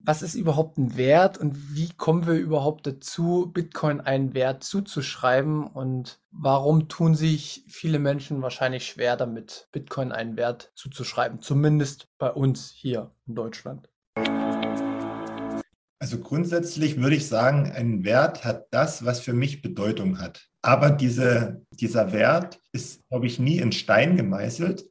was ist überhaupt ein Wert und wie kommen wir überhaupt dazu, Bitcoin einen Wert zuzuschreiben und warum tun sich viele Menschen wahrscheinlich schwer damit, Bitcoin einen Wert zuzuschreiben, zumindest bei uns hier in Deutschland? Also grundsätzlich würde ich sagen, ein Wert hat das, was für mich Bedeutung hat. Aber diese, dieser Wert ist, glaube ich, nie in Stein gemeißelt.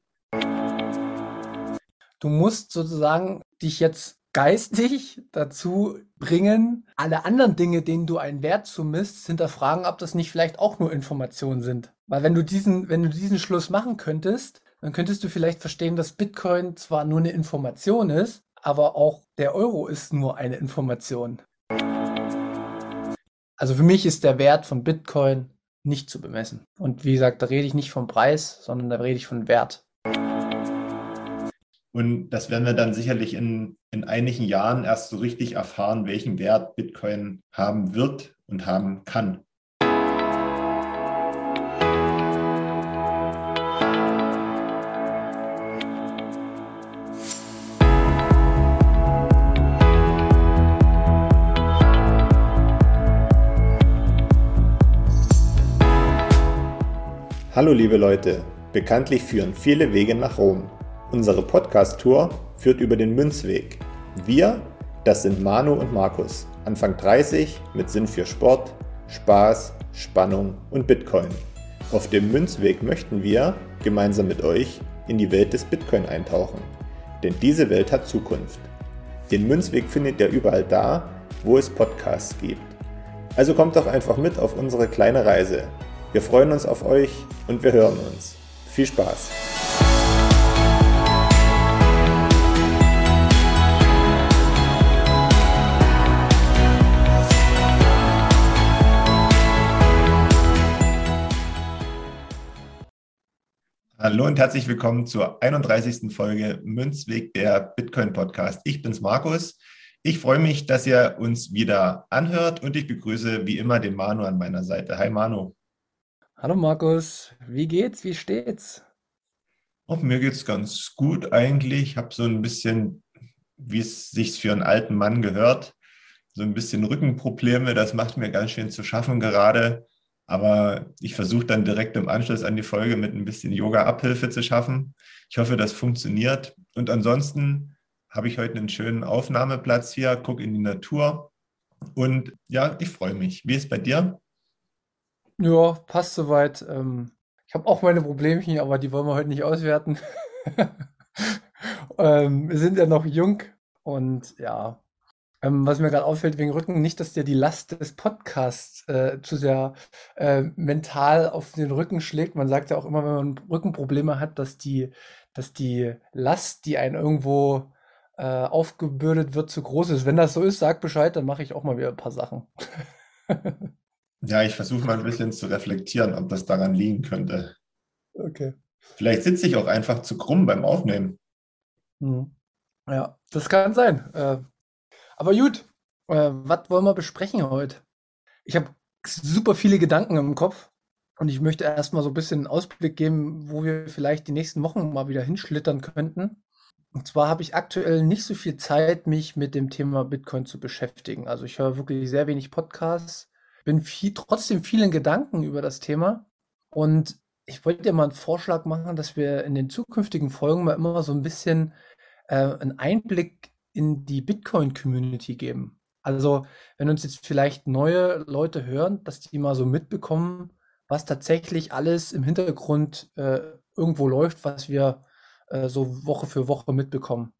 Du musst sozusagen dich jetzt geistig dazu bringen, alle anderen Dinge, denen du einen Wert zumisst, hinterfragen, ob das nicht vielleicht auch nur Informationen sind. Weil wenn du diesen, wenn du diesen Schluss machen könntest, dann könntest du vielleicht verstehen, dass Bitcoin zwar nur eine Information ist, aber auch der Euro ist nur eine Information. Also für mich ist der Wert von Bitcoin nicht zu bemessen. Und wie gesagt, da rede ich nicht vom Preis, sondern da rede ich von Wert. Und das werden wir dann sicherlich in, in einigen Jahren erst so richtig erfahren, welchen Wert Bitcoin haben wird und haben kann. Hallo liebe Leute, bekanntlich führen viele Wege nach Rom. Unsere Podcast-Tour führt über den Münzweg. Wir, das sind Manu und Markus, Anfang 30 mit Sinn für Sport, Spaß, Spannung und Bitcoin. Auf dem Münzweg möchten wir, gemeinsam mit euch, in die Welt des Bitcoin eintauchen. Denn diese Welt hat Zukunft. Den Münzweg findet ihr überall da, wo es Podcasts gibt. Also kommt doch einfach mit auf unsere kleine Reise. Wir freuen uns auf euch und wir hören uns. Viel Spaß! Hallo und herzlich willkommen zur 31. Folge Münzweg der Bitcoin Podcast. Ich bin's Markus. Ich freue mich, dass ihr uns wieder anhört und ich begrüße wie immer den Manu an meiner Seite. Hi Manu. Hallo Markus, wie geht's? Wie steht's? Auch mir geht's ganz gut eigentlich. Ich habe so ein bisschen, wie es sich für einen alten Mann gehört, so ein bisschen Rückenprobleme. Das macht mir ganz schön zu schaffen gerade. Aber ich versuche dann direkt im Anschluss an die Folge mit ein bisschen Yoga-Abhilfe zu schaffen. Ich hoffe, das funktioniert. Und ansonsten habe ich heute einen schönen Aufnahmeplatz hier, gucke in die Natur. Und ja, ich freue mich. Wie ist es bei dir? Ja, passt soweit. Ähm, ich habe auch meine Problemchen, aber die wollen wir heute nicht auswerten. ähm, wir sind ja noch jung und ja, ähm, was mir gerade auffällt wegen Rücken, nicht, dass dir die Last des Podcasts äh, zu sehr äh, mental auf den Rücken schlägt. Man sagt ja auch immer, wenn man Rückenprobleme hat, dass die, dass die Last, die einen irgendwo äh, aufgebürdet wird, zu groß ist. Wenn das so ist, sag Bescheid, dann mache ich auch mal wieder ein paar Sachen. ja, ich versuche mal ein bisschen zu reflektieren, ob das daran liegen könnte. Okay. Vielleicht sitze ich auch einfach zu krumm beim Aufnehmen. Hm. Ja, das kann sein. Aber gut, äh, was wollen wir besprechen heute? Ich habe super viele Gedanken im Kopf und ich möchte erstmal so ein bisschen einen Ausblick geben, wo wir vielleicht die nächsten Wochen mal wieder hinschlittern könnten. Und zwar habe ich aktuell nicht so viel Zeit, mich mit dem Thema Bitcoin zu beschäftigen. Also ich höre wirklich sehr wenig Podcasts, bin viel, trotzdem vielen Gedanken über das Thema. Und ich wollte dir mal einen Vorschlag machen, dass wir in den zukünftigen Folgen mal immer so ein bisschen äh, einen Einblick in die Bitcoin-Community geben. Also, wenn uns jetzt vielleicht neue Leute hören, dass die mal so mitbekommen, was tatsächlich alles im Hintergrund äh, irgendwo läuft, was wir äh, so Woche für Woche mitbekommen.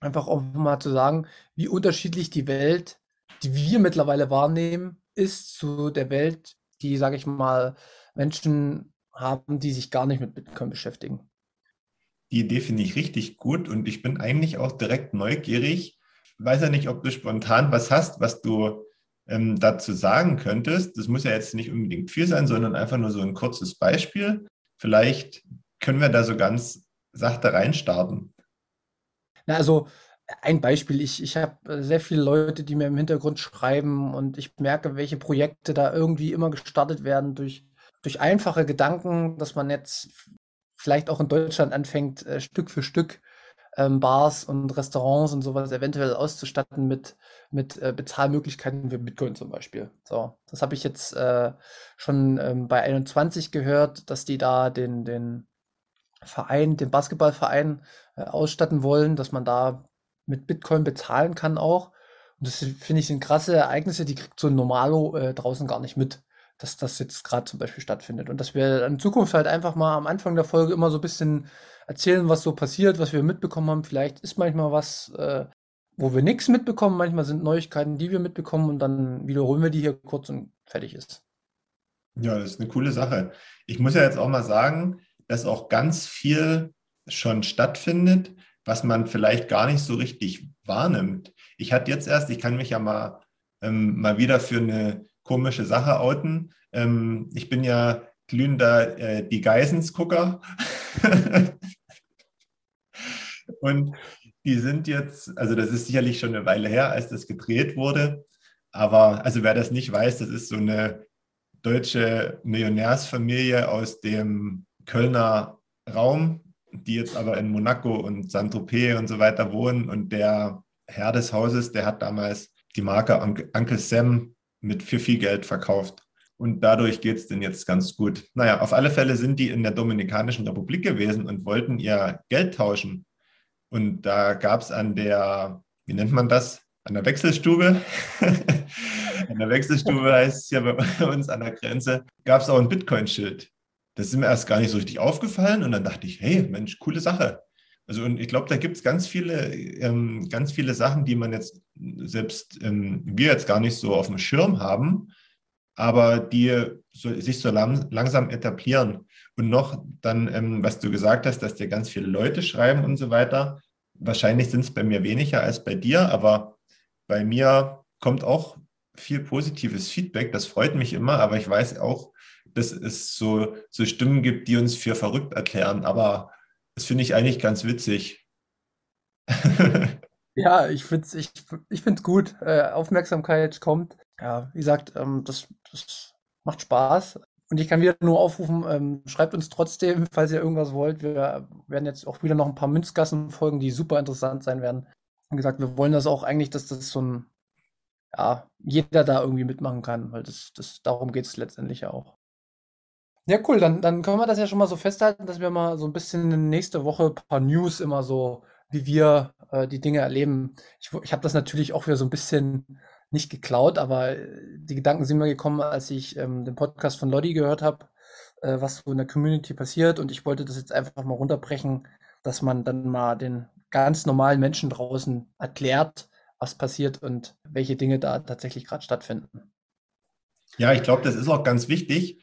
Einfach um mal zu sagen, wie unterschiedlich die Welt, die wir mittlerweile wahrnehmen, ist zu der Welt, die, sage ich mal, Menschen haben, die sich gar nicht mit Bitcoin beschäftigen die Idee finde ich richtig gut und ich bin eigentlich auch direkt neugierig. Ich weiß ja nicht, ob du spontan was hast, was du ähm, dazu sagen könntest. Das muss ja jetzt nicht unbedingt viel sein, sondern einfach nur so ein kurzes Beispiel. Vielleicht können wir da so ganz sachte reinstarten. Na, also ein Beispiel. Ich, ich habe äh, sehr viele Leute, die mir im Hintergrund schreiben und ich merke, welche Projekte da irgendwie immer gestartet werden durch, durch einfache Gedanken, dass man jetzt vielleicht auch in Deutschland anfängt, äh, Stück für Stück ähm, Bars und Restaurants und sowas eventuell auszustatten mit, mit äh, Bezahlmöglichkeiten für Bitcoin zum Beispiel. So, das habe ich jetzt äh, schon ähm, bei 21 gehört, dass die da den, den Verein, den Basketballverein äh, ausstatten wollen, dass man da mit Bitcoin bezahlen kann auch. Und das finde ich sind krasse Ereignisse, die kriegt so ein Normalo äh, draußen gar nicht mit dass das jetzt gerade zum Beispiel stattfindet. Und dass wir in Zukunft halt einfach mal am Anfang der Folge immer so ein bisschen erzählen, was so passiert, was wir mitbekommen haben. Vielleicht ist manchmal was, äh, wo wir nichts mitbekommen, manchmal sind Neuigkeiten, die wir mitbekommen und dann wiederholen wir die hier kurz und fertig ist. Ja, das ist eine coole Sache. Ich muss ja jetzt auch mal sagen, dass auch ganz viel schon stattfindet, was man vielleicht gar nicht so richtig wahrnimmt. Ich hatte jetzt erst, ich kann mich ja mal, ähm, mal wieder für eine komische Sache outen. Ähm, ich bin ja glühender äh, Die Geisens-Gucker. und die sind jetzt, also das ist sicherlich schon eine Weile her, als das gedreht wurde. Aber also wer das nicht weiß, das ist so eine deutsche Millionärsfamilie aus dem Kölner Raum, die jetzt aber in Monaco und Saint-Tropez und so weiter wohnen. Und der Herr des Hauses, der hat damals die Marke Uncle Sam mit für viel Geld verkauft. Und dadurch geht es denen jetzt ganz gut. Naja, auf alle Fälle sind die in der Dominikanischen Republik gewesen und wollten ihr Geld tauschen. Und da gab es an der, wie nennt man das? An der Wechselstube. an der Wechselstube heißt es ja bei uns an der Grenze, gab es auch ein Bitcoin-Schild. Das ist mir erst gar nicht so richtig aufgefallen. Und dann dachte ich, hey, Mensch, coole Sache. Also und ich glaube, da gibt es ganz viele, ähm, ganz viele Sachen, die man jetzt selbst ähm, wir jetzt gar nicht so auf dem Schirm haben, aber die so, sich so lang, langsam etablieren. Und noch dann, ähm, was du gesagt hast, dass dir ganz viele Leute schreiben und so weiter. Wahrscheinlich sind es bei mir weniger als bei dir, aber bei mir kommt auch viel positives Feedback. Das freut mich immer, aber ich weiß auch, dass es so, so Stimmen gibt, die uns für verrückt erklären. Aber das finde ich eigentlich ganz witzig. ja, ich finde es ich, ich find's gut. Äh, Aufmerksamkeit kommt. Ja, wie gesagt, ähm, das, das macht Spaß. Und ich kann wieder nur aufrufen, ähm, schreibt uns trotzdem, falls ihr irgendwas wollt. Wir werden jetzt auch wieder noch ein paar Münzgassen folgen, die super interessant sein werden. Wie gesagt, wir wollen das auch eigentlich, dass das so ein, ja, jeder da irgendwie mitmachen kann, weil das, das, darum geht es letztendlich ja auch. Ja, cool, dann, dann können wir das ja schon mal so festhalten, dass wir mal so ein bisschen nächste Woche ein paar News immer so, wie wir äh, die Dinge erleben. Ich, ich habe das natürlich auch wieder so ein bisschen nicht geklaut, aber äh, die Gedanken sind mir gekommen, als ich ähm, den Podcast von Lodi gehört habe, äh, was so in der Community passiert. Und ich wollte das jetzt einfach mal runterbrechen, dass man dann mal den ganz normalen Menschen draußen erklärt, was passiert und welche Dinge da tatsächlich gerade stattfinden. Ja, ich glaube, das ist auch ganz wichtig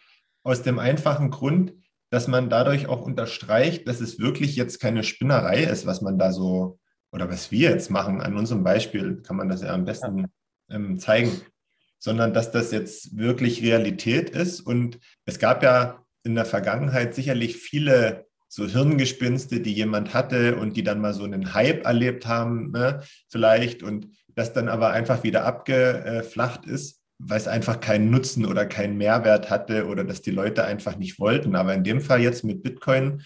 aus dem einfachen Grund, dass man dadurch auch unterstreicht, dass es wirklich jetzt keine Spinnerei ist, was man da so oder was wir jetzt machen. An unserem Beispiel kann man das ja am besten ähm, zeigen, sondern dass das jetzt wirklich Realität ist. Und es gab ja in der Vergangenheit sicherlich viele so Hirngespinste, die jemand hatte und die dann mal so einen Hype erlebt haben, ne, vielleicht, und das dann aber einfach wieder abgeflacht ist weil es einfach keinen Nutzen oder keinen Mehrwert hatte oder dass die Leute einfach nicht wollten. Aber in dem Fall jetzt mit Bitcoin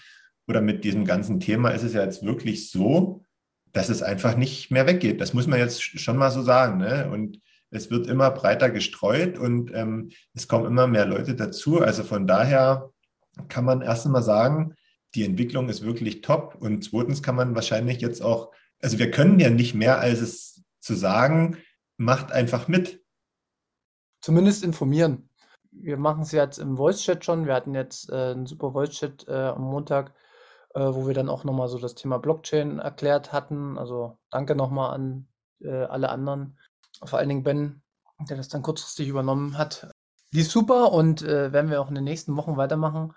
oder mit diesem ganzen Thema ist es ja jetzt wirklich so, dass es einfach nicht mehr weggeht. Das muss man jetzt schon mal so sagen. Ne? Und es wird immer breiter gestreut und ähm, es kommen immer mehr Leute dazu. Also von daher kann man erst einmal sagen, die Entwicklung ist wirklich top. Und zweitens kann man wahrscheinlich jetzt auch, also wir können ja nicht mehr als es zu sagen, macht einfach mit zumindest informieren. Wir machen es jetzt im Voice-Chat schon. Wir hatten jetzt äh, einen super Voice-Chat äh, am Montag, äh, wo wir dann auch nochmal so das Thema Blockchain erklärt hatten. Also danke nochmal an äh, alle anderen. Vor allen Dingen Ben, der das dann kurzfristig übernommen hat. Die ist super und äh, werden wir auch in den nächsten Wochen weitermachen.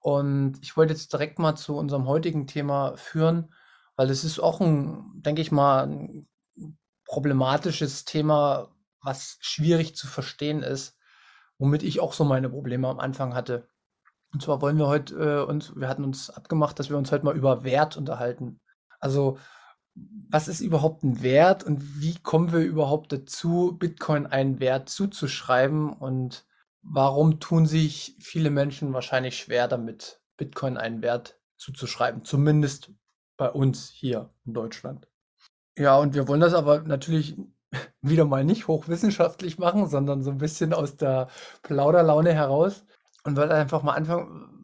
Und ich wollte jetzt direkt mal zu unserem heutigen Thema führen, weil es ist auch ein, denke ich mal, ein problematisches Thema, was schwierig zu verstehen ist, womit ich auch so meine Probleme am Anfang hatte. Und zwar wollen wir heute äh, uns, wir hatten uns abgemacht, dass wir uns heute mal über Wert unterhalten. Also, was ist überhaupt ein Wert und wie kommen wir überhaupt dazu, Bitcoin einen Wert zuzuschreiben und warum tun sich viele Menschen wahrscheinlich schwer damit, Bitcoin einen Wert zuzuschreiben, zumindest bei uns hier in Deutschland. Ja, und wir wollen das aber natürlich wieder mal nicht hochwissenschaftlich machen, sondern so ein bisschen aus der Plauderlaune heraus und wollen einfach mal anfangen,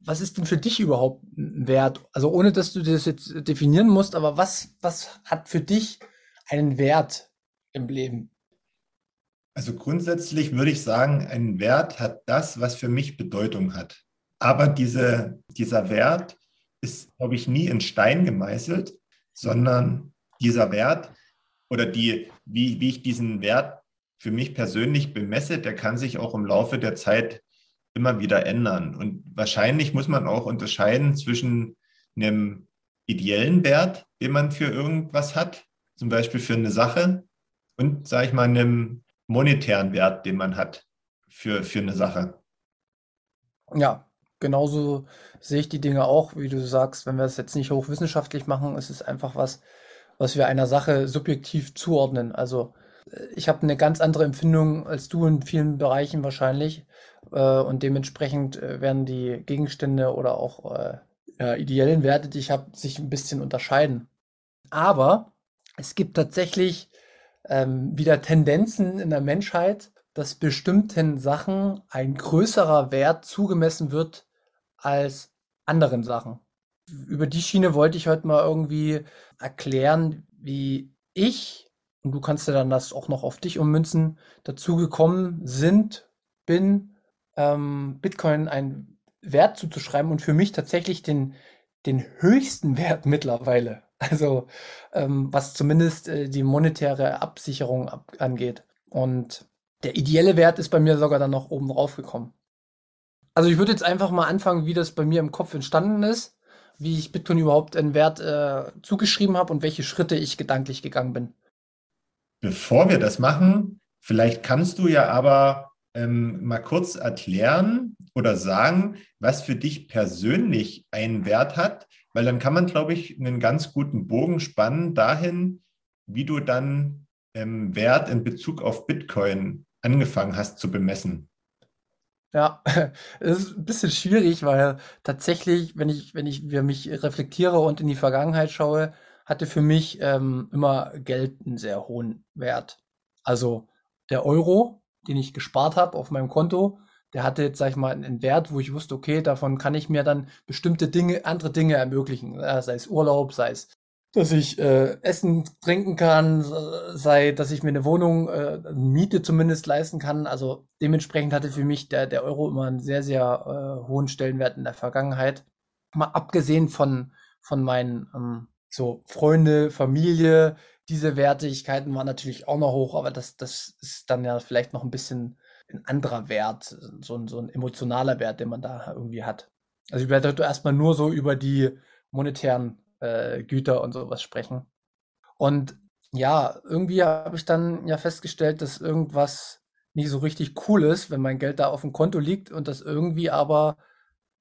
was ist denn für dich überhaupt ein Wert? Also ohne, dass du das jetzt definieren musst, aber was, was hat für dich einen Wert im Leben? Also grundsätzlich würde ich sagen, ein Wert hat das, was für mich Bedeutung hat. Aber diese, dieser Wert ist, glaube ich, nie in Stein gemeißelt, sondern dieser Wert oder die, wie, wie ich diesen Wert für mich persönlich bemesse, der kann sich auch im Laufe der Zeit immer wieder ändern. Und wahrscheinlich muss man auch unterscheiden zwischen einem ideellen Wert, den man für irgendwas hat, zum Beispiel für eine Sache, und, sage ich mal, einem monetären Wert, den man hat für, für eine Sache. Ja, genauso sehe ich die Dinge auch, wie du sagst, wenn wir es jetzt nicht hochwissenschaftlich machen, ist es einfach was, was wir einer Sache subjektiv zuordnen. Also äh, ich habe eine ganz andere Empfindung als du in vielen Bereichen wahrscheinlich. Äh, und dementsprechend äh, werden die Gegenstände oder auch äh, ja, ideellen Werte, die ich habe, sich ein bisschen unterscheiden. Aber es gibt tatsächlich ähm, wieder Tendenzen in der Menschheit, dass bestimmten Sachen ein größerer Wert zugemessen wird als anderen Sachen über die Schiene wollte ich heute mal irgendwie erklären, wie ich, und du kannst ja dann das auch noch auf dich ummünzen, dazu gekommen sind, bin, ähm, Bitcoin einen Wert zuzuschreiben und für mich tatsächlich den, den höchsten Wert mittlerweile. Also ähm, was zumindest äh, die monetäre Absicherung ab angeht. Und der ideelle Wert ist bei mir sogar dann noch oben drauf gekommen. Also ich würde jetzt einfach mal anfangen, wie das bei mir im Kopf entstanden ist wie ich Bitcoin überhaupt einen Wert äh, zugeschrieben habe und welche Schritte ich gedanklich gegangen bin. Bevor wir das machen, vielleicht kannst du ja aber ähm, mal kurz erklären oder sagen, was für dich persönlich einen Wert hat, weil dann kann man, glaube ich, einen ganz guten Bogen spannen dahin, wie du dann ähm, Wert in Bezug auf Bitcoin angefangen hast zu bemessen. Ja, es ist ein bisschen schwierig, weil tatsächlich, wenn ich wenn ich mich reflektiere und in die Vergangenheit schaue, hatte für mich, ähm, immer Geld einen sehr hohen Wert. Also, der Euro, den ich gespart habe auf meinem Konto, der hatte jetzt, sage ich mal, einen Wert, wo ich wusste, okay, davon kann ich mir dann bestimmte Dinge andere Dinge ermöglichen, sei es Urlaub, sei es dass ich äh, essen, trinken kann, sei, dass ich mir eine Wohnung, äh, Miete zumindest leisten kann. Also dementsprechend hatte für mich der, der Euro immer einen sehr, sehr äh, hohen Stellenwert in der Vergangenheit. Mal abgesehen von, von meinen ähm, so Freunde, Familie, diese Wertigkeiten waren natürlich auch noch hoch, aber das, das ist dann ja vielleicht noch ein bisschen ein anderer Wert, so ein, so ein emotionaler Wert, den man da irgendwie hat. Also ich werde erstmal nur so über die monetären äh, Güter und sowas sprechen. Und ja, irgendwie habe ich dann ja festgestellt, dass irgendwas nicht so richtig cool ist, wenn mein Geld da auf dem Konto liegt und das irgendwie aber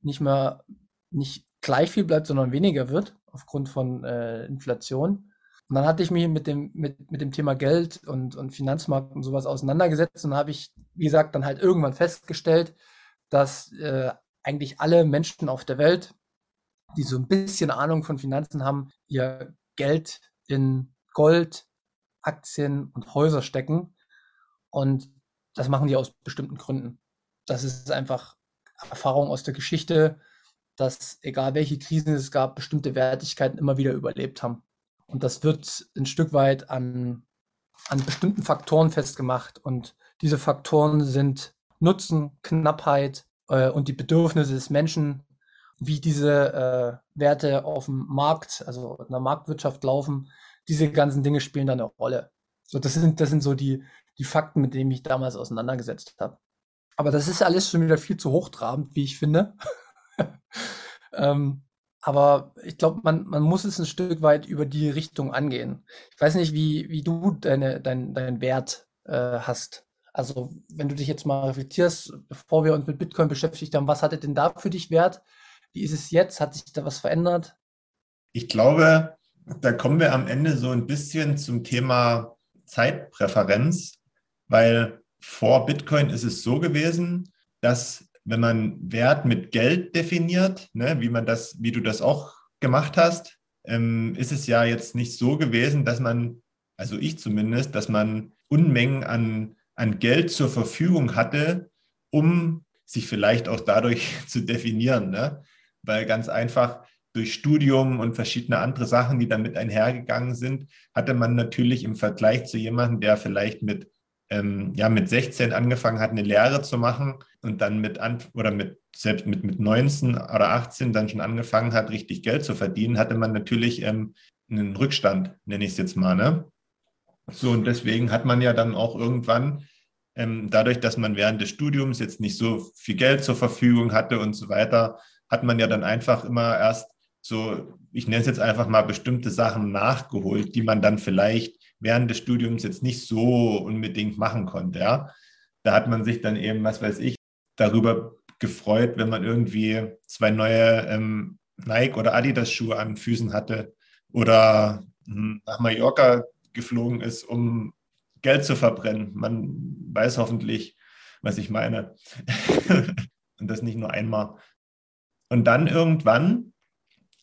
nicht mehr nicht gleich viel bleibt, sondern weniger wird aufgrund von äh, Inflation. Und dann hatte ich mich mit dem, mit, mit dem Thema Geld und, und Finanzmarkt und sowas auseinandergesetzt und habe ich, wie gesagt, dann halt irgendwann festgestellt, dass äh, eigentlich alle Menschen auf der Welt die so ein bisschen Ahnung von Finanzen haben, ihr Geld in Gold, Aktien und Häuser stecken. Und das machen die aus bestimmten Gründen. Das ist einfach Erfahrung aus der Geschichte, dass egal welche Krisen es gab, bestimmte Wertigkeiten immer wieder überlebt haben. Und das wird ein Stück weit an, an bestimmten Faktoren festgemacht. Und diese Faktoren sind Nutzen, Knappheit äh, und die Bedürfnisse des Menschen wie diese äh, Werte auf dem Markt, also in der Marktwirtschaft laufen, diese ganzen Dinge spielen da eine Rolle. So, das sind, das sind so die, die Fakten, mit denen ich damals auseinandergesetzt habe. Aber das ist alles schon wieder viel zu hochtrabend, wie ich finde. ähm, aber ich glaube, man, man muss es ein Stück weit über die Richtung angehen. Ich weiß nicht, wie, wie du deine, dein, deinen Wert äh, hast. Also, wenn du dich jetzt mal reflektierst, bevor wir uns mit Bitcoin beschäftigt haben, was hatte denn da für dich Wert? Wie ist es jetzt? Hat sich da was verändert? Ich glaube, da kommen wir am Ende so ein bisschen zum Thema Zeitpräferenz, weil vor Bitcoin ist es so gewesen, dass wenn man Wert mit Geld definiert, ne, wie man das, wie du das auch gemacht hast, ähm, ist es ja jetzt nicht so gewesen, dass man, also ich zumindest, dass man Unmengen an, an Geld zur Verfügung hatte, um sich vielleicht auch dadurch zu definieren. Ne? Weil ganz einfach durch Studium und verschiedene andere Sachen, die damit einhergegangen sind, hatte man natürlich im Vergleich zu jemandem, der vielleicht mit, ähm, ja, mit 16 angefangen hat, eine Lehre zu machen und dann mit, oder mit, selbst mit, mit 19 oder 18 dann schon angefangen hat, richtig Geld zu verdienen, hatte man natürlich ähm, einen Rückstand, nenne ich es jetzt mal. Ne? So, und deswegen hat man ja dann auch irgendwann ähm, dadurch, dass man während des Studiums jetzt nicht so viel Geld zur Verfügung hatte und so weiter, hat man ja dann einfach immer erst so, ich nenne es jetzt einfach mal bestimmte Sachen nachgeholt, die man dann vielleicht während des Studiums jetzt nicht so unbedingt machen konnte. Ja? Da hat man sich dann eben, was weiß ich, darüber gefreut, wenn man irgendwie zwei neue ähm, Nike oder Adidas Schuhe an Füßen hatte oder hm, nach Mallorca geflogen ist, um Geld zu verbrennen. Man weiß hoffentlich, was ich meine. und das nicht nur einmal. Und dann irgendwann,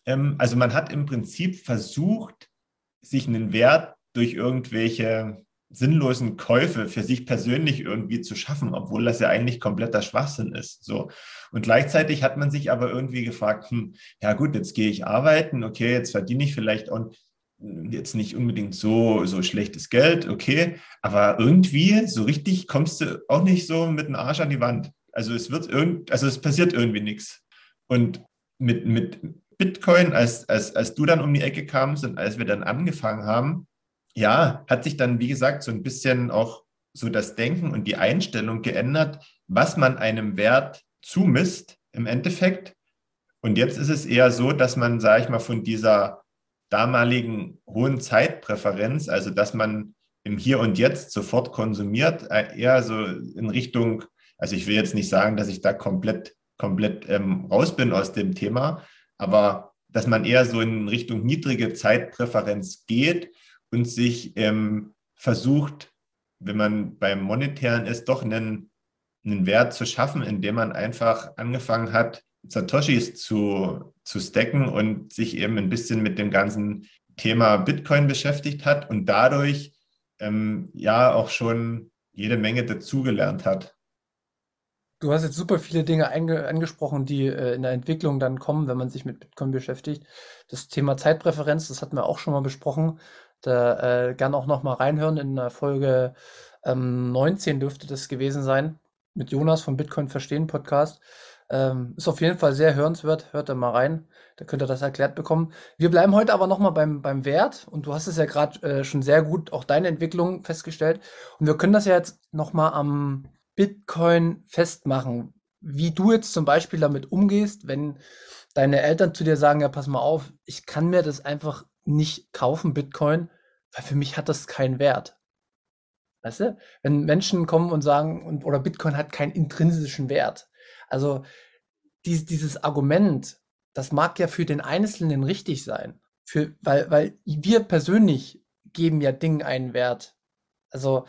ähm, also man hat im Prinzip versucht, sich einen Wert durch irgendwelche sinnlosen Käufe für sich persönlich irgendwie zu schaffen, obwohl das ja eigentlich kompletter Schwachsinn ist. So. Und gleichzeitig hat man sich aber irgendwie gefragt, hm, ja gut, jetzt gehe ich arbeiten, okay, jetzt verdiene ich vielleicht auch jetzt nicht unbedingt so, so schlechtes Geld, okay, aber irgendwie so richtig kommst du auch nicht so mit dem Arsch an die Wand. Also es wird irgend, also es passiert irgendwie nichts. Und mit, mit Bitcoin, als, als, als du dann um die Ecke kamst und als wir dann angefangen haben, ja, hat sich dann, wie gesagt, so ein bisschen auch so das Denken und die Einstellung geändert, was man einem Wert zumisst im Endeffekt. Und jetzt ist es eher so, dass man, sage ich mal, von dieser damaligen hohen Zeitpräferenz, also dass man im Hier und Jetzt sofort konsumiert, eher so in Richtung, also ich will jetzt nicht sagen, dass ich da komplett, komplett ähm, raus bin aus dem Thema, aber dass man eher so in Richtung niedrige Zeitpräferenz geht und sich ähm, versucht, wenn man beim Monetären ist, doch einen, einen Wert zu schaffen, indem man einfach angefangen hat, Satoshis zu, zu stacken und sich eben ein bisschen mit dem ganzen Thema Bitcoin beschäftigt hat und dadurch ähm, ja auch schon jede Menge dazugelernt hat. Du hast jetzt super viele Dinge angesprochen, die äh, in der Entwicklung dann kommen, wenn man sich mit Bitcoin beschäftigt. Das Thema Zeitpräferenz, das hatten wir auch schon mal besprochen. Da äh, gern auch noch mal reinhören. In der Folge ähm, 19 dürfte das gewesen sein mit Jonas vom Bitcoin Verstehen Podcast. Ähm, ist auf jeden Fall sehr hörenswert. Hört da mal rein. Da könnt ihr das erklärt bekommen. Wir bleiben heute aber nochmal beim, beim Wert. Und du hast es ja gerade äh, schon sehr gut, auch deine Entwicklung festgestellt. Und wir können das ja jetzt nochmal am Bitcoin festmachen. Wie du jetzt zum Beispiel damit umgehst, wenn deine Eltern zu dir sagen, ja, pass mal auf, ich kann mir das einfach nicht kaufen, Bitcoin, weil für mich hat das keinen Wert. Weißt du? Wenn Menschen kommen und sagen, und, oder Bitcoin hat keinen intrinsischen Wert. Also dies, dieses Argument, das mag ja für den Einzelnen richtig sein. Für, weil, weil wir persönlich geben ja Dingen einen Wert. Also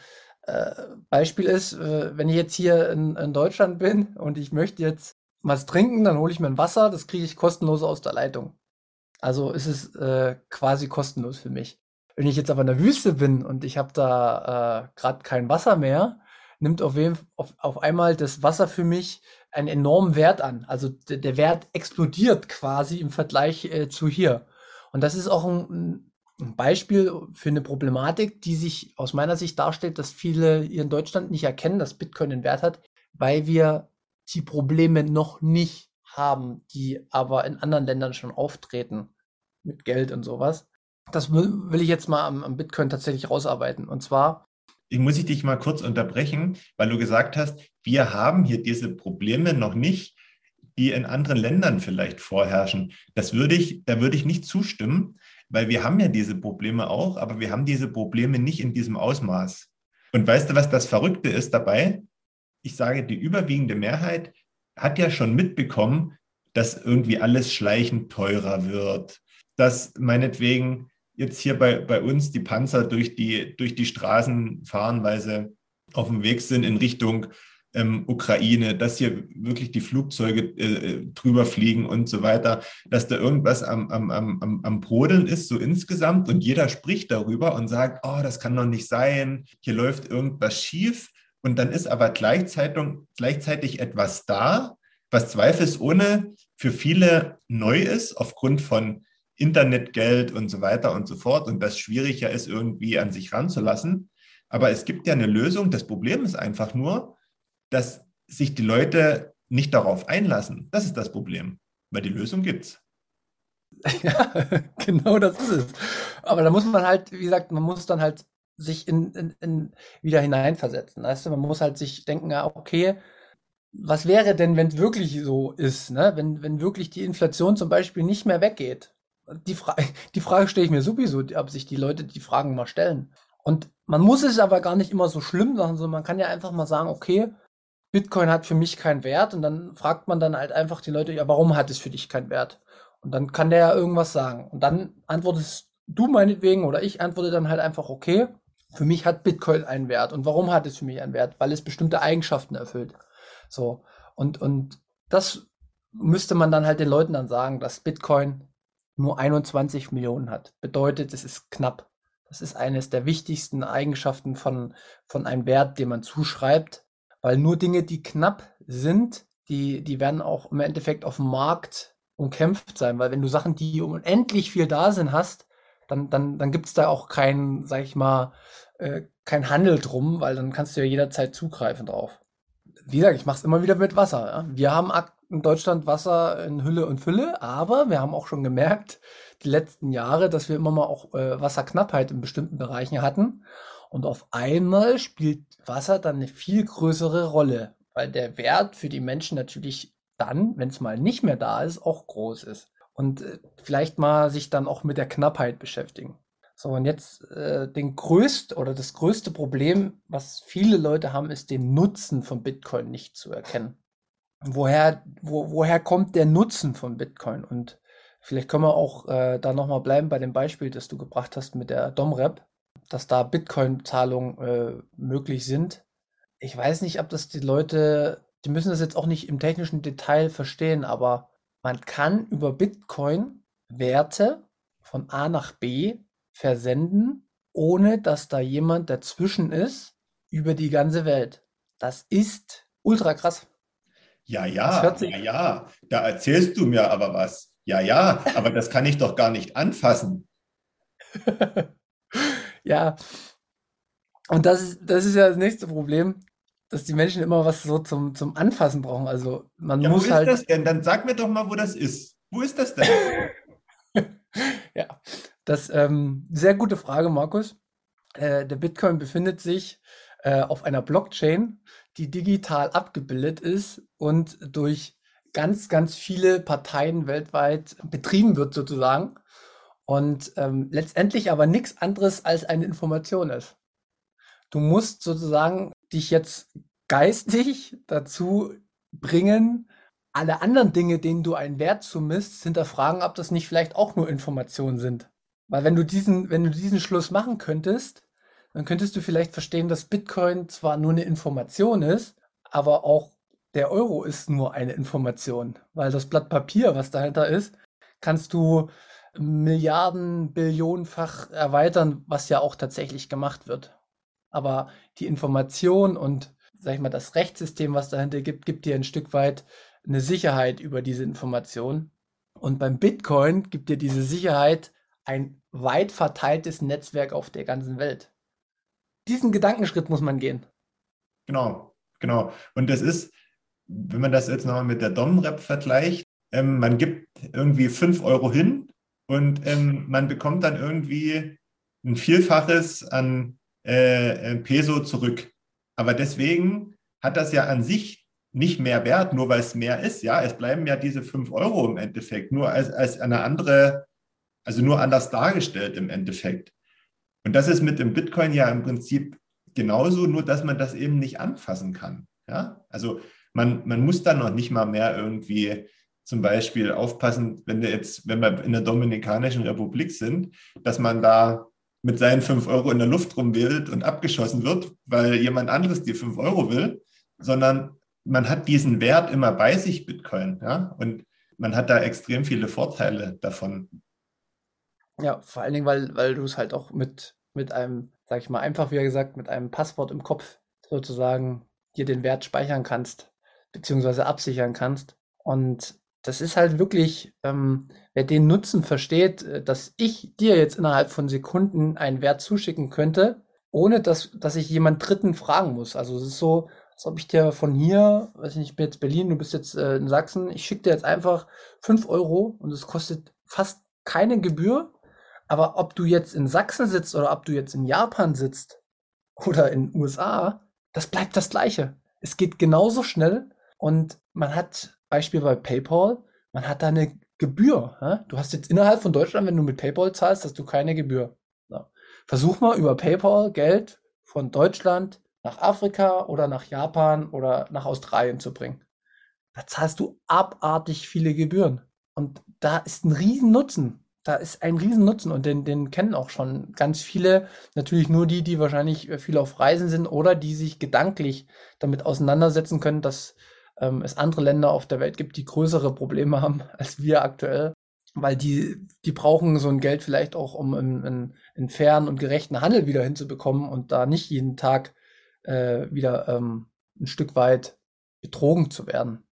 Beispiel ist, äh, wenn ich jetzt hier in, in, Deutschland bin und ich möchte jetzt was trinken, dann hole ich mir ein Wasser, das kriege ich kostenlos aus der Leitung. Also ist es äh, quasi kostenlos für mich. Wenn ich jetzt aber in der Wüste bin und ich habe da äh, gerade kein Wasser mehr, nimmt auf, jeden, auf, auf einmal das Wasser für mich einen enormen Wert an. Also der, der Wert explodiert quasi im Vergleich äh, zu hier. Und das ist auch ein, ein, Beispiel für eine Problematik, die sich aus meiner Sicht darstellt, dass viele hier in Deutschland nicht erkennen, dass Bitcoin einen Wert hat, weil wir die Probleme noch nicht haben, die aber in anderen Ländern schon auftreten mit Geld und sowas. Das will, ich jetzt mal am, am Bitcoin tatsächlich rausarbeiten. Und zwar ich muss ich dich mal kurz unterbrechen, weil du gesagt hast, wir haben hier diese Probleme noch nicht, die in anderen Ländern vielleicht vorherrschen. Das würde ich, da würde ich nicht zustimmen, weil wir haben ja diese Probleme auch, aber wir haben diese Probleme nicht in diesem Ausmaß. Und weißt du, was das Verrückte ist dabei? Ich sage, die überwiegende Mehrheit hat ja schon mitbekommen, dass irgendwie alles schleichend teurer wird, dass meinetwegen jetzt hier bei, bei uns die Panzer durch die, durch die Straßen fahren, weil sie auf dem Weg sind in Richtung ähm, Ukraine, dass hier wirklich die Flugzeuge äh, drüber fliegen und so weiter, dass da irgendwas am, am, am, am Brodeln ist, so insgesamt. Und jeder spricht darüber und sagt, oh, das kann doch nicht sein, hier läuft irgendwas schief. Und dann ist aber gleichzeitig, gleichzeitig etwas da, was zweifelsohne für viele neu ist, aufgrund von Internetgeld und so weiter und so fort und das schwieriger ist, irgendwie an sich ranzulassen. Aber es gibt ja eine Lösung. Das Problem ist einfach nur, dass sich die Leute nicht darauf einlassen. Das ist das Problem, weil die Lösung gibt es. Ja, genau das ist es. Aber da muss man halt, wie gesagt, man muss dann halt sich in, in, in wieder hineinversetzen. Weißt du? Man muss halt sich denken, ja, okay, was wäre denn, wenn es wirklich so ist, ne? wenn, wenn wirklich die Inflation zum Beispiel nicht mehr weggeht? Die, Fra die Frage stelle ich mir sowieso, ob sich die Leute die Fragen mal stellen. Und man muss es aber gar nicht immer so schlimm machen, sondern man kann ja einfach mal sagen, okay, Bitcoin hat für mich keinen Wert und dann fragt man dann halt einfach die Leute, ja, warum hat es für dich keinen Wert? Und dann kann der ja irgendwas sagen. Und dann antwortest du meinetwegen oder ich antworte dann halt einfach, okay, für mich hat Bitcoin einen Wert. Und warum hat es für mich einen Wert? Weil es bestimmte Eigenschaften erfüllt. So. Und, und das müsste man dann halt den Leuten dann sagen, dass Bitcoin nur 21 Millionen hat. Bedeutet, es ist knapp. Das ist eines der wichtigsten Eigenschaften von, von einem Wert, den man zuschreibt, weil nur Dinge, die knapp sind, die, die werden auch im Endeffekt auf dem Markt umkämpft sein, weil wenn du Sachen, die unendlich viel da sind, hast, dann, dann, dann gibt es da auch kein, sag ich mal, äh, kein Handel drum, weil dann kannst du ja jederzeit zugreifen drauf. Wie gesagt, ich mache es immer wieder mit Wasser. Ja? Wir haben in Deutschland Wasser in Hülle und Fülle, aber wir haben auch schon gemerkt, die letzten Jahre, dass wir immer mal auch äh, Wasserknappheit in bestimmten Bereichen hatten. Und auf einmal spielt Wasser dann eine viel größere Rolle, weil der Wert für die Menschen natürlich dann, wenn es mal nicht mehr da ist, auch groß ist. Und äh, vielleicht mal sich dann auch mit der Knappheit beschäftigen. So, und jetzt äh, den größt oder das größte Problem, was viele Leute haben, ist den Nutzen von Bitcoin nicht zu erkennen. Woher, wo, woher kommt der Nutzen von Bitcoin? Und vielleicht können wir auch äh, da nochmal bleiben bei dem Beispiel, das du gebracht hast mit der DOMREP, dass da Bitcoin-Zahlungen äh, möglich sind. Ich weiß nicht, ob das die Leute, die müssen das jetzt auch nicht im technischen Detail verstehen, aber man kann über Bitcoin Werte von A nach B versenden, ohne dass da jemand dazwischen ist, über die ganze Welt. Das ist ultra krass. Ja, ja, ja, ja, da erzählst du mir aber was. Ja, ja, aber das kann ich doch gar nicht anfassen. ja, und das ist, das ist ja das nächste Problem, dass die Menschen immer was so zum, zum Anfassen brauchen. Also man ja, muss wo halt. Wo ist das denn? Dann sag mir doch mal, wo das ist. Wo ist das denn? ja, das ähm, sehr gute Frage, Markus. Äh, der Bitcoin befindet sich äh, auf einer Blockchain, die digital abgebildet ist und durch ganz, ganz viele Parteien weltweit betrieben wird sozusagen und ähm, letztendlich aber nichts anderes als eine Information ist. Du musst sozusagen dich jetzt geistig dazu bringen, alle anderen Dinge, denen du einen Wert zumisst, hinterfragen, ob das nicht vielleicht auch nur Informationen sind. Weil wenn du diesen, wenn du diesen Schluss machen könntest, dann könntest du vielleicht verstehen, dass Bitcoin zwar nur eine Information ist, aber auch der Euro ist nur eine Information. Weil das Blatt Papier, was dahinter ist, kannst du Milliarden, Billionenfach erweitern, was ja auch tatsächlich gemacht wird. Aber die Information und, sag ich mal, das Rechtssystem, was dahinter gibt, gibt dir ein Stück weit eine Sicherheit über diese Information. Und beim Bitcoin gibt dir diese Sicherheit ein weit verteiltes Netzwerk auf der ganzen Welt. Diesen Gedankenschritt muss man gehen. Genau, genau. Und das ist, wenn man das jetzt nochmal mit der Dom-Rap vergleicht, ähm, man gibt irgendwie 5 Euro hin und ähm, man bekommt dann irgendwie ein Vielfaches an äh, äh Peso zurück. Aber deswegen hat das ja an sich nicht mehr wert, nur weil es mehr ist. Ja, es bleiben ja diese 5 Euro im Endeffekt, nur als, als eine andere also nur anders dargestellt im Endeffekt. Und das ist mit dem Bitcoin ja im Prinzip genauso, nur dass man das eben nicht anfassen kann. Ja, also man, man muss dann noch nicht mal mehr irgendwie zum Beispiel aufpassen, wenn wir jetzt, wenn wir in der Dominikanischen Republik sind, dass man da mit seinen fünf Euro in der Luft rumwählt und abgeschossen wird, weil jemand anderes die fünf Euro will, sondern man hat diesen Wert immer bei sich, Bitcoin, ja, und man hat da extrem viele Vorteile davon. Ja, vor allen Dingen, weil, weil du es halt auch mit, mit einem, sag ich mal, einfach wie gesagt, mit einem Passwort im Kopf sozusagen dir den Wert speichern kannst, beziehungsweise absichern kannst. Und das ist halt wirklich, ähm, wer den Nutzen versteht, äh, dass ich dir jetzt innerhalb von Sekunden einen Wert zuschicken könnte, ohne dass, dass ich jemand Dritten fragen muss. Also es ist so, als ob ich dir von hier, weiß nicht, ich bin jetzt Berlin, du bist jetzt äh, in Sachsen, ich schicke dir jetzt einfach fünf Euro und es kostet fast keine Gebühr. Aber ob du jetzt in Sachsen sitzt oder ob du jetzt in Japan sitzt oder in USA, das bleibt das Gleiche. Es geht genauso schnell und man hat, Beispiel bei PayPal, man hat da eine Gebühr. Ja? Du hast jetzt innerhalb von Deutschland, wenn du mit PayPal zahlst, hast du keine Gebühr. Ja. Versuch mal über PayPal Geld von Deutschland nach Afrika oder nach Japan oder nach Australien zu bringen. Da zahlst du abartig viele Gebühren. Und da ist ein Riesennutzen da ist ein Riesennutzen und den, den kennen auch schon ganz viele. Natürlich nur die, die wahrscheinlich äh, viel auf Reisen sind oder die sich gedanklich damit auseinandersetzen können, dass ähm, es andere Länder auf der Welt gibt, die größere Probleme haben als wir aktuell. Weil die, die brauchen so ein Geld vielleicht auch, um einen, einen fairen und gerechten Handel wieder hinzubekommen und da nicht jeden Tag äh, wieder ähm, ein Stück weit betrogen zu werden.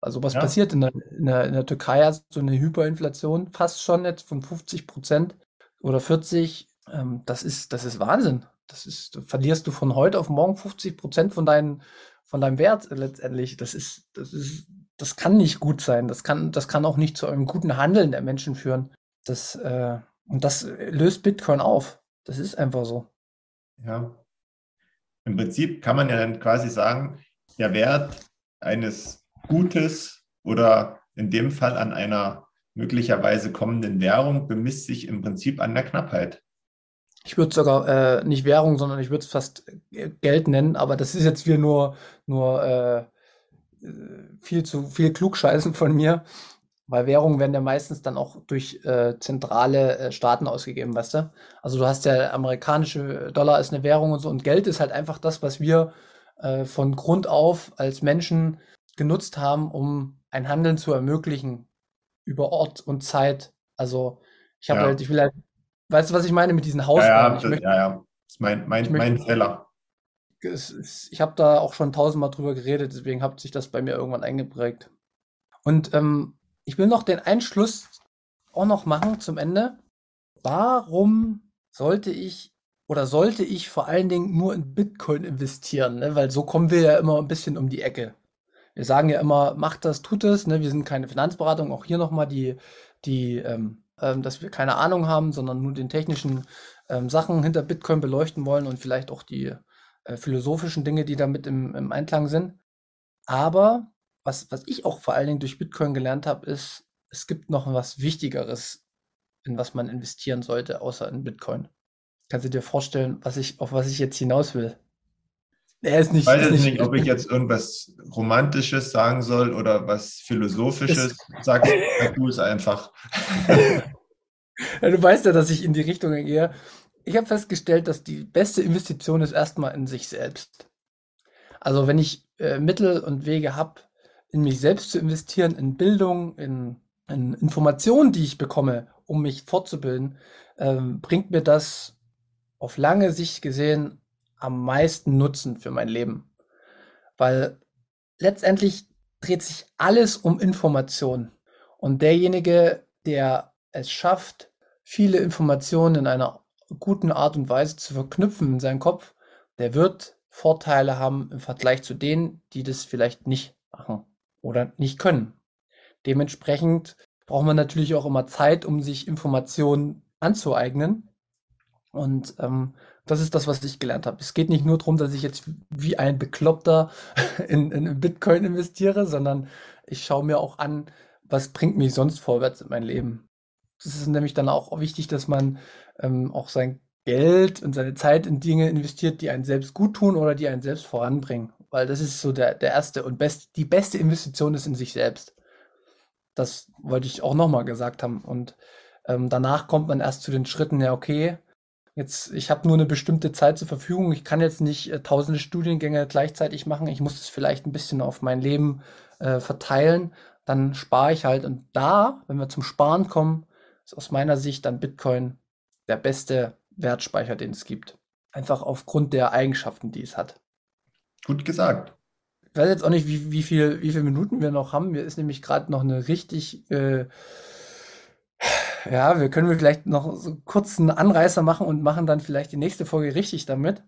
Also was ja. passiert in der, in, der, in der Türkei? Hast so eine Hyperinflation fast schon jetzt von 50 Prozent oder 40. Ähm, das, ist, das ist Wahnsinn. Das ist, da verlierst du von heute auf morgen 50 Prozent von, dein, von deinem Wert letztendlich. Das ist, das ist, das kann nicht gut sein. Das kann, das kann auch nicht zu einem guten Handeln der Menschen führen. Das, äh, und das löst Bitcoin auf. Das ist einfach so. Ja. Im Prinzip kann man ja dann quasi sagen, der Wert eines Gutes oder in dem Fall an einer möglicherweise kommenden Währung bemisst sich im Prinzip an der Knappheit. Ich würde sogar äh, nicht Währung, sondern ich würde es fast Geld nennen, aber das ist jetzt wieder nur, nur äh, viel zu viel Klugscheißen von mir, weil Währungen werden ja meistens dann auch durch äh, zentrale äh, Staaten ausgegeben, weißt du? Also du hast ja amerikanische Dollar ist eine Währung und so und Geld ist halt einfach das, was wir äh, von Grund auf als Menschen genutzt haben, um ein Handeln zu ermöglichen über Ort und Zeit. Also ich habe ja. halt, ich will halt, weißt du, was ich meine mit diesen Hausbahnen? Ja, ja, möchte, ja, ja. Das ist mein, mein, mein Fehler. ich habe da auch schon tausendmal drüber geredet, deswegen hat sich das bei mir irgendwann eingeprägt. Und ähm, ich will noch den Einschluss auch noch machen zum Ende. Warum sollte ich oder sollte ich vor allen Dingen nur in Bitcoin investieren? Ne? Weil so kommen wir ja immer ein bisschen um die Ecke wir sagen ja immer, macht das, tut es. Ne? Wir sind keine Finanzberatung. Auch hier nochmal die, die ähm, ähm, dass wir keine Ahnung haben, sondern nur den technischen ähm, Sachen hinter Bitcoin beleuchten wollen und vielleicht auch die äh, philosophischen Dinge, die damit im, im Einklang sind. Aber was, was ich auch vor allen Dingen durch Bitcoin gelernt habe, ist, es gibt noch was Wichtigeres, in was man investieren sollte, außer in Bitcoin. Kannst du dir vorstellen, was ich, auf was ich jetzt hinaus will? Er ist nicht. Ich weiß jetzt nicht, ob ich jetzt irgendwas Romantisches sagen soll oder was Philosophisches. Sag, sag du es einfach. Ja, du weißt ja, dass ich in die Richtung gehe. Ich habe festgestellt, dass die beste Investition ist erstmal in sich selbst. Also wenn ich äh, Mittel und Wege habe, in mich selbst zu investieren, in Bildung, in, in Informationen, die ich bekomme, um mich fortzubilden, ähm, bringt mir das auf lange Sicht gesehen am meisten Nutzen für mein Leben. Weil letztendlich dreht sich alles um Information. Und derjenige, der es schafft, viele Informationen in einer guten Art und Weise zu verknüpfen in seinem Kopf, der wird Vorteile haben im Vergleich zu denen, die das vielleicht nicht machen oder nicht können. Dementsprechend braucht man natürlich auch immer Zeit, um sich Informationen anzueignen. Und ähm, das ist das, was ich gelernt habe. Es geht nicht nur darum, dass ich jetzt wie ein Bekloppter in, in Bitcoin investiere, sondern ich schaue mir auch an, was bringt mich sonst vorwärts in mein Leben. Das ist nämlich dann auch wichtig, dass man ähm, auch sein Geld und seine Zeit in Dinge investiert, die einen selbst gut tun oder die einen selbst voranbringen. Weil das ist so der, der erste und best, die beste Investition ist in sich selbst. Das wollte ich auch nochmal gesagt haben. Und ähm, danach kommt man erst zu den Schritten, ja, okay, Jetzt, ich habe nur eine bestimmte Zeit zur Verfügung. Ich kann jetzt nicht äh, tausende Studiengänge gleichzeitig machen. Ich muss es vielleicht ein bisschen auf mein Leben äh, verteilen. Dann spare ich halt. Und da, wenn wir zum Sparen kommen, ist aus meiner Sicht dann Bitcoin der beste Wertspeicher, den es gibt. Einfach aufgrund der Eigenschaften, die es hat. Gut gesagt. Ich weiß jetzt auch nicht, wie, wie, viel, wie viele Minuten wir noch haben. Mir ist nämlich gerade noch eine richtig äh, ja, wir können vielleicht noch so kurz einen Anreißer machen und machen dann vielleicht die nächste Folge richtig damit.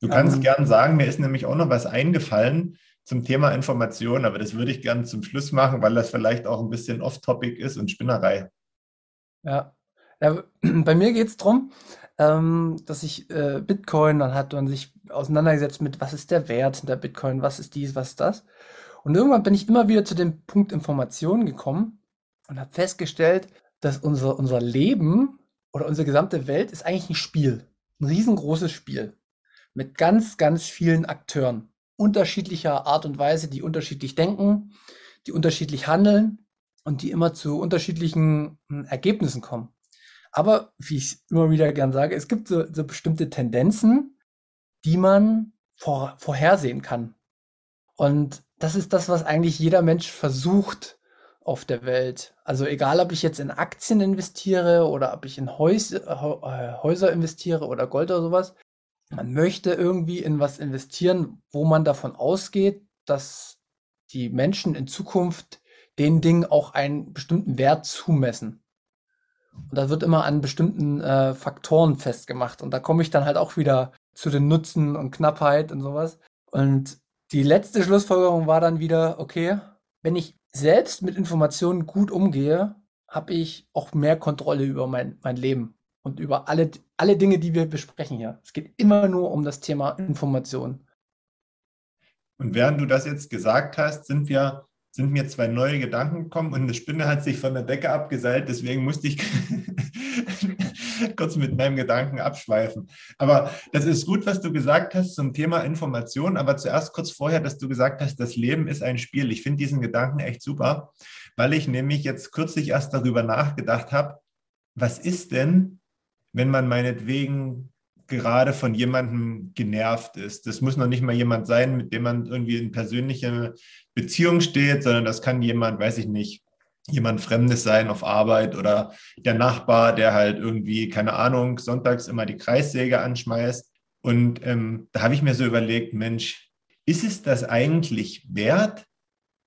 Du kannst ähm, gern sagen, mir ist nämlich auch noch was eingefallen zum Thema Information, aber das würde ich gern zum Schluss machen, weil das vielleicht auch ein bisschen off-topic ist und Spinnerei. Ja, ja bei mir geht es darum, ähm, dass ich äh, Bitcoin, dann hat man sich auseinandergesetzt mit, was ist der Wert der Bitcoin, was ist dies, was ist das. Und irgendwann bin ich immer wieder zu dem Punkt Information gekommen und habe festgestellt, dass unser, unser Leben oder unsere gesamte Welt ist eigentlich ein Spiel. Ein riesengroßes Spiel. Mit ganz, ganz vielen Akteuren. Unterschiedlicher Art und Weise, die unterschiedlich denken, die unterschiedlich handeln und die immer zu unterschiedlichen hm, Ergebnissen kommen. Aber, wie ich immer wieder gern sage, es gibt so, so bestimmte Tendenzen, die man vor, vorhersehen kann. Und das ist das, was eigentlich jeder Mensch versucht auf der Welt. Also egal, ob ich jetzt in Aktien investiere oder ob ich in Häus äh, Häuser investiere oder Gold oder sowas. Man möchte irgendwie in was investieren, wo man davon ausgeht, dass die Menschen in Zukunft den Dingen auch einen bestimmten Wert zumessen. Und da wird immer an bestimmten äh, Faktoren festgemacht. Und da komme ich dann halt auch wieder zu den Nutzen und Knappheit und sowas. Und die letzte Schlussfolgerung war dann wieder, okay, wenn ich selbst mit Informationen gut umgehe, habe ich auch mehr Kontrolle über mein, mein Leben und über alle, alle Dinge, die wir besprechen hier. Es geht immer nur um das Thema Information. Und während du das jetzt gesagt hast, sind wir sind mir zwei neue Gedanken gekommen und eine Spinne hat sich von der Decke abgeseilt, deswegen musste ich kurz mit meinem Gedanken abschweifen. Aber das ist gut, was du gesagt hast zum Thema Information, aber zuerst kurz vorher, dass du gesagt hast, das Leben ist ein Spiel. Ich finde diesen Gedanken echt super, weil ich nämlich jetzt kürzlich erst darüber nachgedacht habe, was ist denn, wenn man meinetwegen gerade von jemandem genervt ist. Das muss noch nicht mal jemand sein, mit dem man irgendwie in persönlicher Beziehung steht, sondern das kann jemand, weiß ich nicht, jemand Fremdes sein auf Arbeit oder der Nachbar, der halt irgendwie, keine Ahnung, sonntags immer die Kreissäge anschmeißt. Und ähm, da habe ich mir so überlegt, Mensch, ist es das eigentlich wert,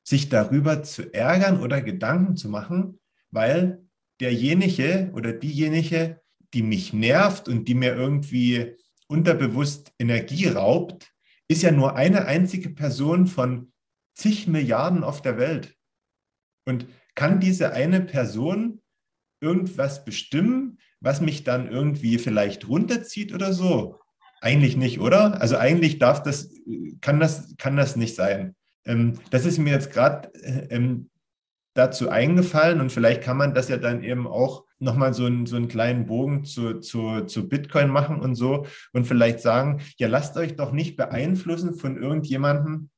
sich darüber zu ärgern oder Gedanken zu machen, weil derjenige oder diejenige die mich nervt und die mir irgendwie unterbewusst Energie raubt, ist ja nur eine einzige Person von zig Milliarden auf der Welt. Und kann diese eine Person irgendwas bestimmen, was mich dann irgendwie vielleicht runterzieht oder so? Eigentlich nicht, oder? Also eigentlich darf das, kann das, kann das nicht sein. Ähm, das ist mir jetzt gerade äh, ähm, dazu eingefallen und vielleicht kann man das ja dann eben auch nochmal so einen, so einen kleinen Bogen zu, zu, zu Bitcoin machen und so und vielleicht sagen, ja, lasst euch doch nicht beeinflussen von irgendjemandem,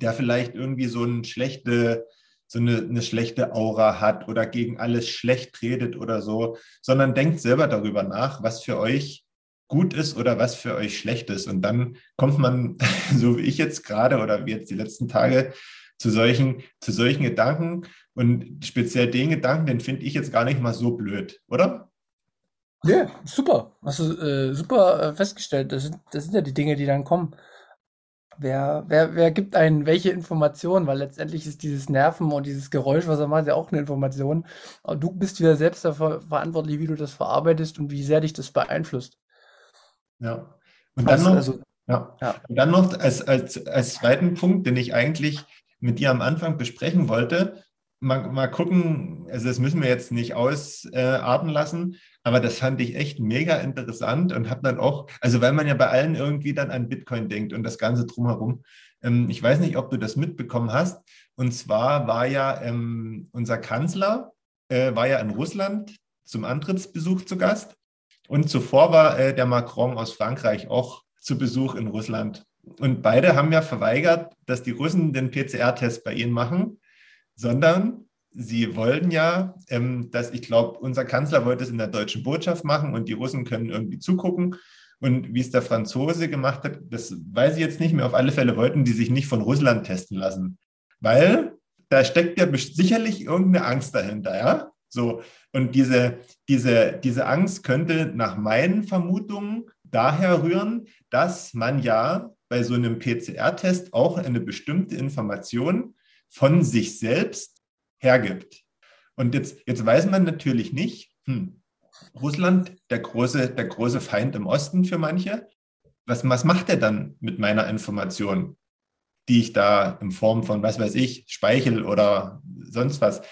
der vielleicht irgendwie so eine schlechte, so eine, eine schlechte Aura hat oder gegen alles schlecht redet oder so, sondern denkt selber darüber nach, was für euch gut ist oder was für euch schlecht ist. Und dann kommt man, so wie ich jetzt gerade oder wie jetzt die letzten Tage, zu solchen, zu solchen Gedanken. Und speziell den Gedanken, den finde ich jetzt gar nicht mal so blöd, oder? Ja, super. Hast du äh, super äh, festgestellt. Das sind, das sind ja die Dinge, die dann kommen. Wer, wer, wer gibt einen welche Informationen? Weil letztendlich ist dieses Nerven und dieses Geräusch, was er macht, ja auch eine Information. Aber du bist wieder selbst dafür verantwortlich, wie du das verarbeitest und wie sehr dich das beeinflusst. Ja. Und dann also, noch, also, ja. ja. Und dann noch als, als, als zweiten Punkt, den ich eigentlich mit dir am Anfang besprechen wollte. Mal, mal gucken, also das müssen wir jetzt nicht ausarten äh, lassen, aber das fand ich echt mega interessant und habe dann auch, also weil man ja bei allen irgendwie dann an Bitcoin denkt und das Ganze drumherum. Ähm, ich weiß nicht, ob du das mitbekommen hast. Und zwar war ja ähm, unser Kanzler, äh, war ja in Russland zum Antrittsbesuch zu Gast. Und zuvor war äh, der Macron aus Frankreich auch zu Besuch in Russland. Und beide haben ja verweigert, dass die Russen den PCR-Test bei ihnen machen, sondern Sie wollen ja, ähm, dass ich glaube, unser Kanzler wollte es in der deutschen Botschaft machen und die Russen können irgendwie zugucken. Und wie es der Franzose gemacht hat, das weiß ich jetzt nicht mehr. Auf alle Fälle wollten die sich nicht von Russland testen lassen, weil da steckt ja sicherlich irgendeine Angst dahinter, ja. So und diese diese diese Angst könnte nach meinen Vermutungen daher rühren, dass man ja bei so einem PCR-Test auch eine bestimmte Information von sich selbst hergibt. Und jetzt, jetzt weiß man natürlich nicht, hm, Russland, der große, der große Feind im Osten für manche, was, was macht er dann mit meiner Information, die ich da in Form von, was weiß ich, Speichel oder sonst was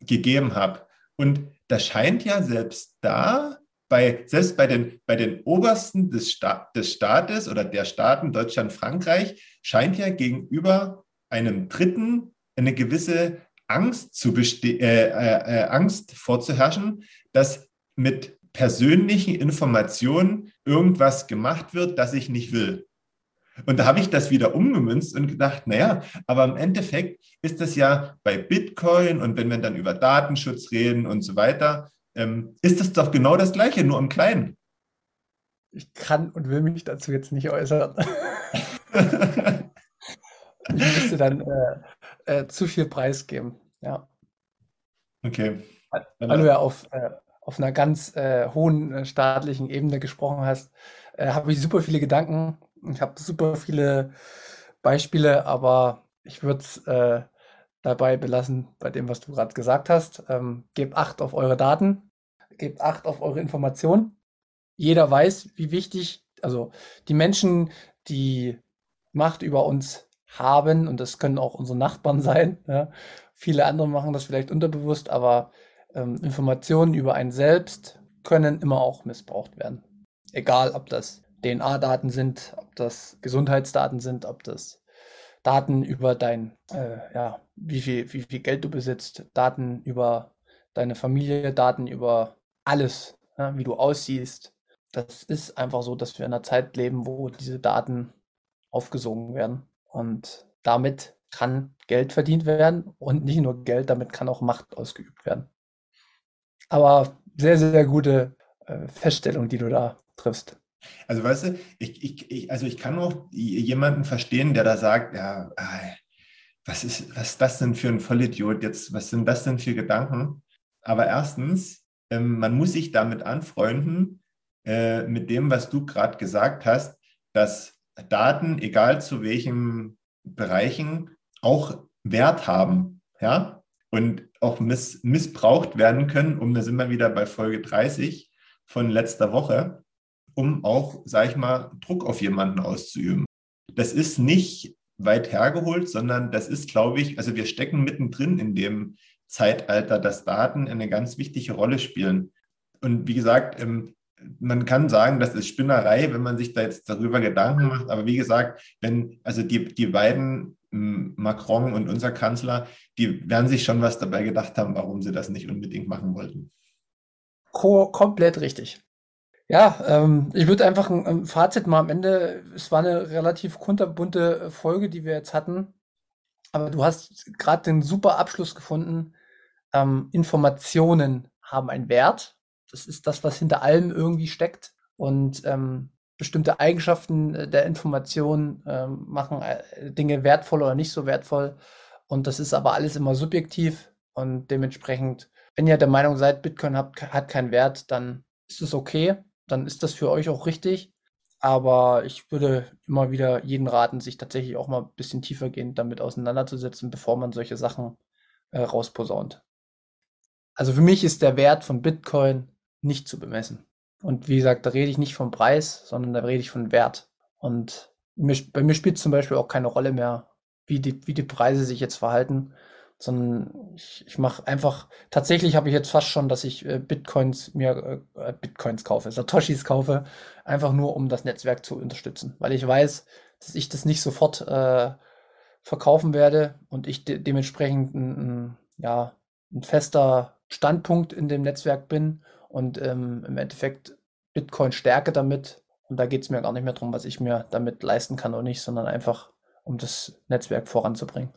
gegeben habe? Und das scheint ja selbst da bei, selbst bei den, bei den Obersten des, Sta des Staates oder der Staaten Deutschland, Frankreich, scheint ja gegenüber einem Dritten eine gewisse Angst, zu äh, äh, äh, Angst vorzuherrschen, dass mit persönlichen Informationen irgendwas gemacht wird, das ich nicht will. Und da habe ich das wieder umgemünzt und gedacht, naja, aber im Endeffekt ist das ja bei Bitcoin und wenn wir dann über Datenschutz reden und so weiter, ähm, ist das doch genau das Gleiche, nur im Kleinen. Ich kann und will mich dazu jetzt nicht äußern. ich müsste dann äh, äh, zu viel Preis geben. Ja. Okay. Weil du ja auf, äh, auf einer ganz äh, hohen äh, staatlichen Ebene gesprochen hast, äh, habe ich super viele Gedanken. Ich habe super viele Beispiele, aber ich würde es dabei belassen bei dem, was du gerade gesagt hast. Ähm, gebt Acht auf eure Daten, gebt Acht auf eure Informationen. Jeder weiß, wie wichtig, also die Menschen, die Macht über uns haben, und das können auch unsere Nachbarn sein. Ja. Viele andere machen das vielleicht unterbewusst, aber ähm, Informationen über einen selbst können immer auch missbraucht werden. Egal, ob das DNA-Daten sind, ob das Gesundheitsdaten sind, ob das Daten über dein, äh, ja, wie viel, wie viel Geld du besitzt, Daten über deine Familie, Daten über alles, ja, wie du aussiehst. Das ist einfach so, dass wir in einer Zeit leben, wo diese Daten aufgesogen werden. Und damit kann Geld verdient werden und nicht nur Geld, damit kann auch Macht ausgeübt werden. Aber sehr, sehr gute äh, Feststellung, die du da triffst. Also weißt du, ich, ich, ich, also ich kann auch jemanden verstehen, der da sagt, ja, was ist, was ist das denn für ein Vollidiot jetzt, was sind das denn für Gedanken? Aber erstens, ähm, man muss sich damit anfreunden, äh, mit dem, was du gerade gesagt hast, dass Daten, egal zu welchen Bereichen, auch Wert haben, ja, und auch miss missbraucht werden können. Und da sind wir wieder bei Folge 30 von letzter Woche, um auch, sag ich mal, Druck auf jemanden auszuüben. Das ist nicht weit hergeholt, sondern das ist, glaube ich, also wir stecken mittendrin in dem Zeitalter, dass Daten eine ganz wichtige Rolle spielen. Und wie gesagt, ähm, man kann sagen, das ist Spinnerei, wenn man sich da jetzt darüber Gedanken macht. Aber wie gesagt, wenn, also die, die beiden, Macron und unser Kanzler, die werden sich schon was dabei gedacht haben, warum sie das nicht unbedingt machen wollten. komplett richtig. Ja, ähm, ich würde einfach ein, ein, Fazit mal am Ende. Es war eine relativ kunterbunte Folge, die wir jetzt hatten. Aber du hast gerade den super Abschluss gefunden. Ähm, Informationen haben einen Wert das ist das, was hinter allem irgendwie steckt. Und ähm, bestimmte Eigenschaften äh, der Information ähm, machen äh, Dinge wertvoll oder nicht so wertvoll. Und das ist aber alles immer subjektiv. Und dementsprechend, wenn ihr der Meinung seid, Bitcoin hat, hat keinen Wert, dann ist es okay. Dann ist das für euch auch richtig. Aber ich würde immer wieder jeden raten, sich tatsächlich auch mal ein bisschen tiefergehend damit auseinanderzusetzen, bevor man solche Sachen äh, rausposaunt. Also für mich ist der Wert von Bitcoin nicht zu bemessen. Und wie gesagt, da rede ich nicht vom Preis, sondern da rede ich von Wert. Und mir, bei mir spielt zum Beispiel auch keine Rolle mehr, wie die, wie die Preise sich jetzt verhalten, sondern ich, ich mache einfach, tatsächlich habe ich jetzt fast schon, dass ich äh, Bitcoins mir, äh, äh, Bitcoins kaufe, Satoshis kaufe, einfach nur um das Netzwerk zu unterstützen, weil ich weiß, dass ich das nicht sofort äh, verkaufen werde und ich de dementsprechend ein, ein, ja, ein fester Standpunkt in dem Netzwerk bin und ähm, im Endeffekt Bitcoin stärke damit. Und da geht es mir gar nicht mehr darum, was ich mir damit leisten kann oder nicht, sondern einfach um das Netzwerk voranzubringen.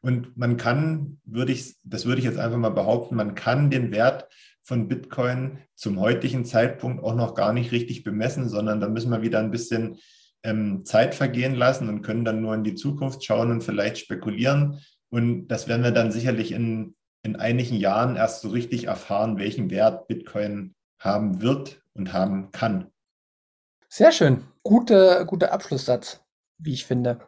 Und man kann, würde ich, das würde ich jetzt einfach mal behaupten, man kann den Wert von Bitcoin zum heutigen Zeitpunkt auch noch gar nicht richtig bemessen, sondern da müssen wir wieder ein bisschen ähm, Zeit vergehen lassen und können dann nur in die Zukunft schauen und vielleicht spekulieren. Und das werden wir dann sicherlich in, in einigen Jahren erst so richtig erfahren, welchen Wert Bitcoin haben wird und haben kann. Sehr schön. Guter gute Abschlusssatz, wie ich finde.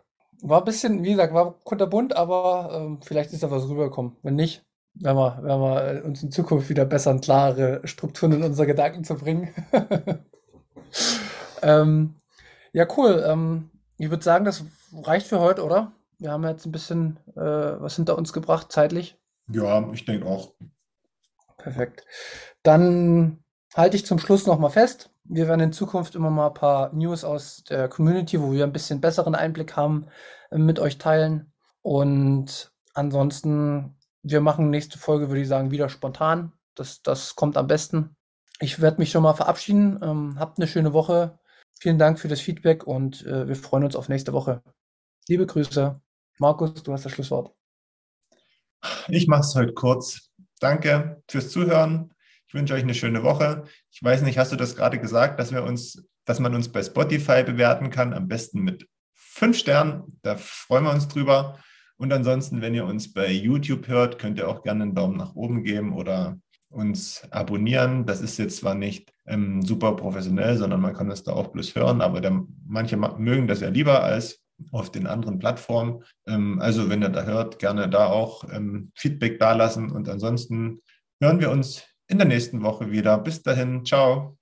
War ein bisschen, wie gesagt, war kunterbunt, aber ähm, vielleicht ist da was rübergekommen. Wenn nicht, werden wir, werden wir uns in Zukunft wieder besser und klare Strukturen in unsere Gedanken zu bringen. ähm, ja, cool. Ähm, ich würde sagen, das reicht für heute, oder? Wir haben jetzt ein bisschen äh, was hinter uns gebracht, zeitlich. Ja, ich denke auch. Perfekt. Dann halte ich zum Schluss nochmal fest. Wir werden in Zukunft immer mal ein paar News aus der Community, wo wir ein bisschen besseren Einblick haben, äh, mit euch teilen. Und ansonsten, wir machen nächste Folge, würde ich sagen, wieder spontan. Das, das kommt am besten. Ich werde mich schon mal verabschieden. Ähm, habt eine schöne Woche. Vielen Dank für das Feedback und äh, wir freuen uns auf nächste Woche. Liebe Grüße. Markus, du hast das Schlusswort. Ich mache es heute kurz. Danke fürs Zuhören. Ich wünsche euch eine schöne Woche. Ich weiß nicht, hast du das gerade gesagt, dass wir uns, dass man uns bei Spotify bewerten kann, am besten mit fünf Sternen. Da freuen wir uns drüber. Und ansonsten, wenn ihr uns bei YouTube hört, könnt ihr auch gerne einen Daumen nach oben geben oder uns abonnieren. Das ist jetzt zwar nicht ähm, super professionell, sondern man kann das da auch bloß hören, aber der, manche mögen das ja lieber als auf den anderen Plattformen. Ähm, also wenn ihr da hört, gerne da auch ähm, Feedback dalassen und ansonsten hören wir uns in der nächsten Woche wieder. Bis dahin, ciao.